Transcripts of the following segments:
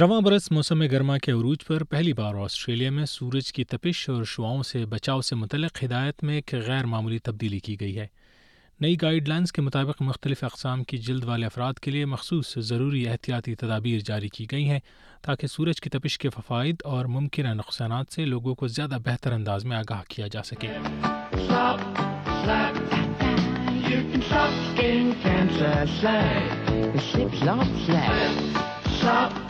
رواں برس موسم گرما کے عروج پر پہلی بار آسٹریلیا میں سورج کی تپش اور شعاؤں سے بچاؤ سے متعلق ہدایت میں ایک غیر معمولی تبدیلی کی گئی ہے نئی گائیڈ لائنس کے مطابق مختلف اقسام کی جلد والے افراد کے لیے مخصوص ضروری احتیاطی تدابیر جاری کی گئی ہیں تاکہ سورج کی تپش کے فوائد اور ممکنہ نقصانات سے لوگوں کو زیادہ بہتر انداز میں آگاہ کیا جا سکے Stop,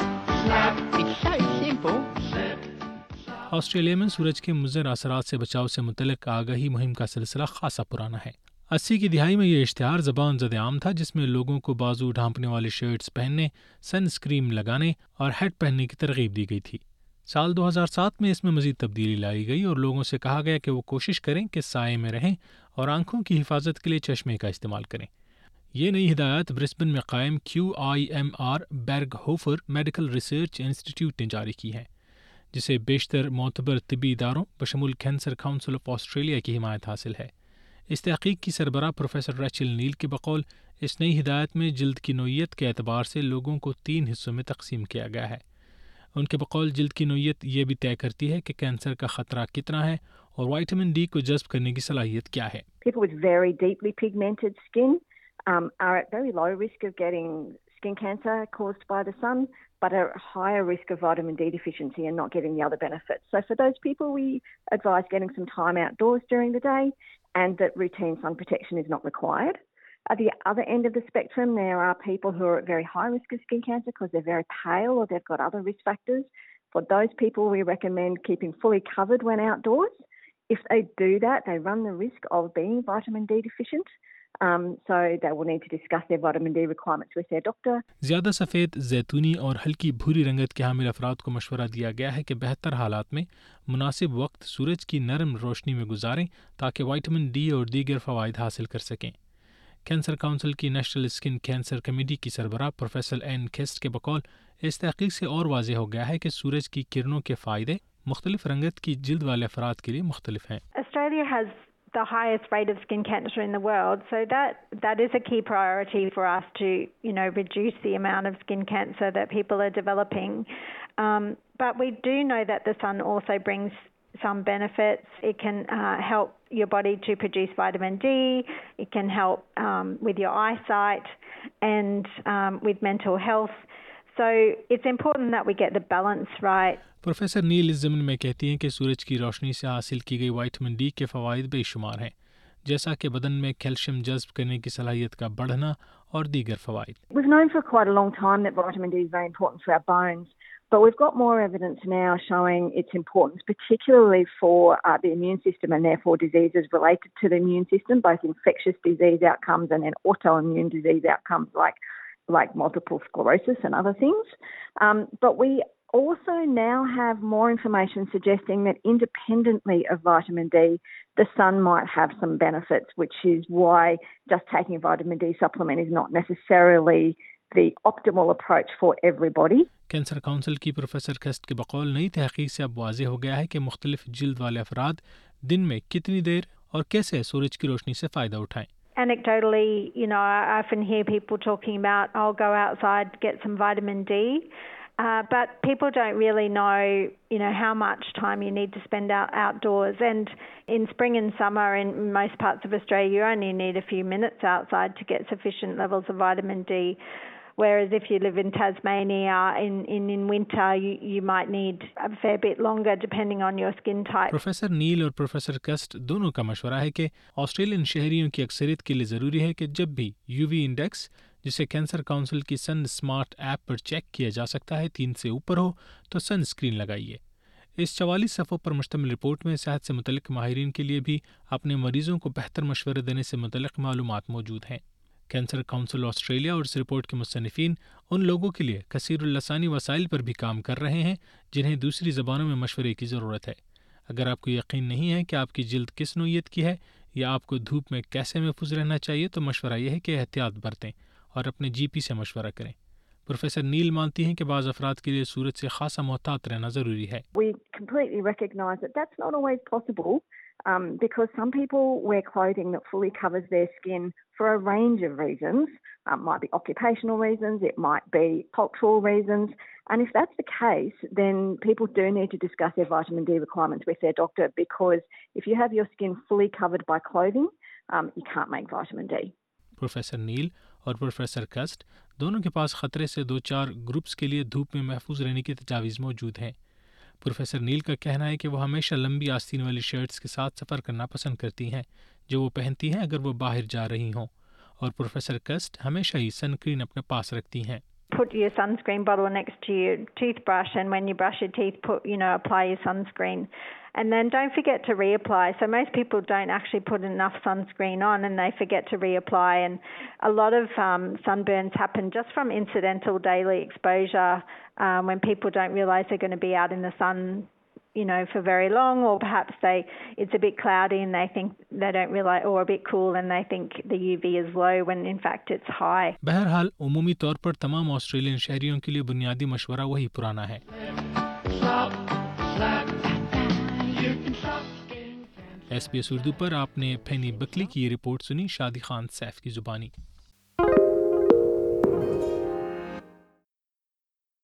آسٹریلیا میں سورج کے مضر اثرات سے بچاؤ سے متعلق آگاہی مہم کا سلسلہ خاصا پرانا ہے اسی کی دہائی میں یہ اشتہار زبان زد عام تھا جس میں لوگوں کو بازو ڈھانپنے والے شرٹس پہننے سن اسکرین لگانے اور ہیڈ پہننے کی ترغیب دی گئی تھی سال دو ہزار سات میں اس میں مزید تبدیلی لائی گئی اور لوگوں سے کہا گیا کہ وہ کوشش کریں کہ سائے میں رہیں اور آنکھوں کی حفاظت کے لیے چشمے کا استعمال کریں یہ نئی ہدایت برسبن میں قائم Q I M R Berghofer medical research institute نے جاری کی ہے جسے بیشتر معتبر طبی اداروں بشمول کینسر کاؤنسل آف آسٹریلیا کی حمایت حاصل ہے اس تحقیق کی سربراہ پروفیسر ریچل نیل کے بقول اس نئی ہدایت میں جلد کی نوعیت کے اعتبار سے لوگوں کو تین حصوں میں تقسیم کیا گیا ہے ان کے بقول جلد کی نوعیت یہ بھی طے کرتی ہے کہ کینسر کا خطرہ کتنا ہے اور وائٹمن ڈی کو جذب کرنے کی صلاحیت کیا ہے ینسروز رسکنسیز نوٹ ریکوائرڈ آئی ون رسکشن Um, زیادہ سفید زیتونی اور ہلکی بھوری رنگت کے حامل افراد کو مشورہ دیا گیا ہے کہ بہتر حالات میں مناسب وقت سورج کی نرم روشنی میں گزاریں تاکہ وائٹمن ڈی اور دیگر فوائد حاصل کر سکیں کینسر کاؤنسل کی نیشنل اسکن کینسر کمیٹی کی سربراہ پروفیسر این کھیسٹ کے بقول اس تحقیق سے اور واضح ہو گیا ہے کہ سورج کی کرنوں کے فائدے مختلف رنگت کی جلد والے افراد کے لیے مختلف ہیں دا ہائیسٹ فرائی دیو اسکن کینسر ان درلڈ سر دس ا کھی فر چی فور آس تری یونیورس سی مف skin cancer the people are developing but with the since ای brains some benefits eighteen help your body three پیٹریز فائی د مین جی can help with your I site and ویت مینسو ہیلف پروفیسر نیل اس ضمن میں کہتی ہیں کہ سورج کی روشنی سے حاصل کی گئی وائٹمن ڈی کے فوائد بے شمار ہیں جیسا کہ بدن میں کیلشیم جذب کرنے کی صلاحیت کا بڑھنا اور دیگر فوائد But we've got more evidence now showing its importance, particularly for uh, the immune system and therefore diseases related to the immune system, both infectious disease outcomes and then autoimmune disease outcomes like like multiple sclerosis and other things. Um, but we also now have more information suggesting that independently of vitamin D, the sun might have some benefits, which is why just taking a vitamin D supplement is not necessarily the optimal approach for everybody. Cancer council کی professor کسٹ کے بقول نئی تحقیق سے اب واضح ہو گیا ہے کہ مختلف جلد والے افراد دن میں کتنی دیر اور کیسے سورج کی روشنی سے فائدہ اٹھائیں ان آر ایفن ہوں کھین بات out Gates environment people well ایر این ار ہ نی to spend a outdoors and in spring and summer and might سو اسٹر ایٹ سر ٹفیشن لوس environment Whereas if you live in Tasmania in, in, in winter, you, you might need a fair bit longer depending on your skin type. Professor Neil اور Professor Kust دونوں کا مشورہ ہے کہ آسٹریلین شہریوں کی اکثریت کے لیے ضروری ہے کہ جب بھی UV index جسے کینسر کاؤنسل کی سن سمارٹ ایپ پر چیک کیا جا سکتا ہے تین سے اوپر ہو تو سن سکرین لگائیے اس چوالیس صفحوں پر مشتمل رپورٹ میں صحت سے متعلق ماہرین کے لیے بھی اپنے مریضوں کو بہتر مشورہ دینے سے متعلق معلومات موجود ہیں کینسر کاؤنسل آسٹریلیا اور اس رپورٹ کے مصنفین ان لوگوں کے لیے کثیر السانی وسائل پر بھی کام کر رہے ہیں جنہیں دوسری زبانوں میں مشورے کی ضرورت ہے اگر آپ کو یقین نہیں ہے کہ آپ کی جلد کس نوعیت کی ہے یا آپ کو دھوپ میں کیسے محفوظ رہنا چاہیے تو مشورہ یہ ہے کہ احتیاط برتیں اور اپنے جی پی سے مشورہ کریں پروفیسر نیل مانتی ہیں کہ بعض افراد کے لیے سورج سے خاصا محتاط رہنا ضروری ہے um, Um, because because some people people wear clothing clothing, that fully fully covers their their their skin skin for a range of reasons. reasons, reasons. it might might be be occupational cultural And if if that's the case, then do need to discuss vitamin vitamin D D. requirements with doctor you you have your covered by can't make اور professor کسٹ دونوں کے پاس خطرے سے دو چار groups کے لیے دھوپ میں محفوظ رہنے کی تجاویز موجود ہیں پروفیسر نیل کا کہنا ہے کہ وہ ہمیشہ لمبی آستین والی شرٹس کے ساتھ سفر کرنا پسند کرتی ہیں جو وہ پہنتی ہیں اگر وہ باہر جا رہی ہوں اور پروفیسر کسٹ ہمیشہ ہی سن کرین اپنے پاس رکھتی ہیں put your sunscreen bottle next to your toothbrush and when you brush your teeth put you know apply your sunscreen And then don't forget to reapply. So most people don't actually put enough sunscreen on and they forget to reapply. And a lot of um, sunburns happen just from incidental daily exposure um, when people don't realize they're going to be out in the sun. You know, for very long, or perhaps they it's a bit cloudy and they think they don't realize, or a bit cool and they think the UV is low when in fact it's high. بہرحال عمومی طور پر تمام Australian شہریوں کے لیے بنیادی مشورہ وہی پرانا ہے. Slap, slap. S B S Urdu پر آپ نے پھینی بکلی کی یہ رپورٹ سنی شادی خان سیف کی زبانی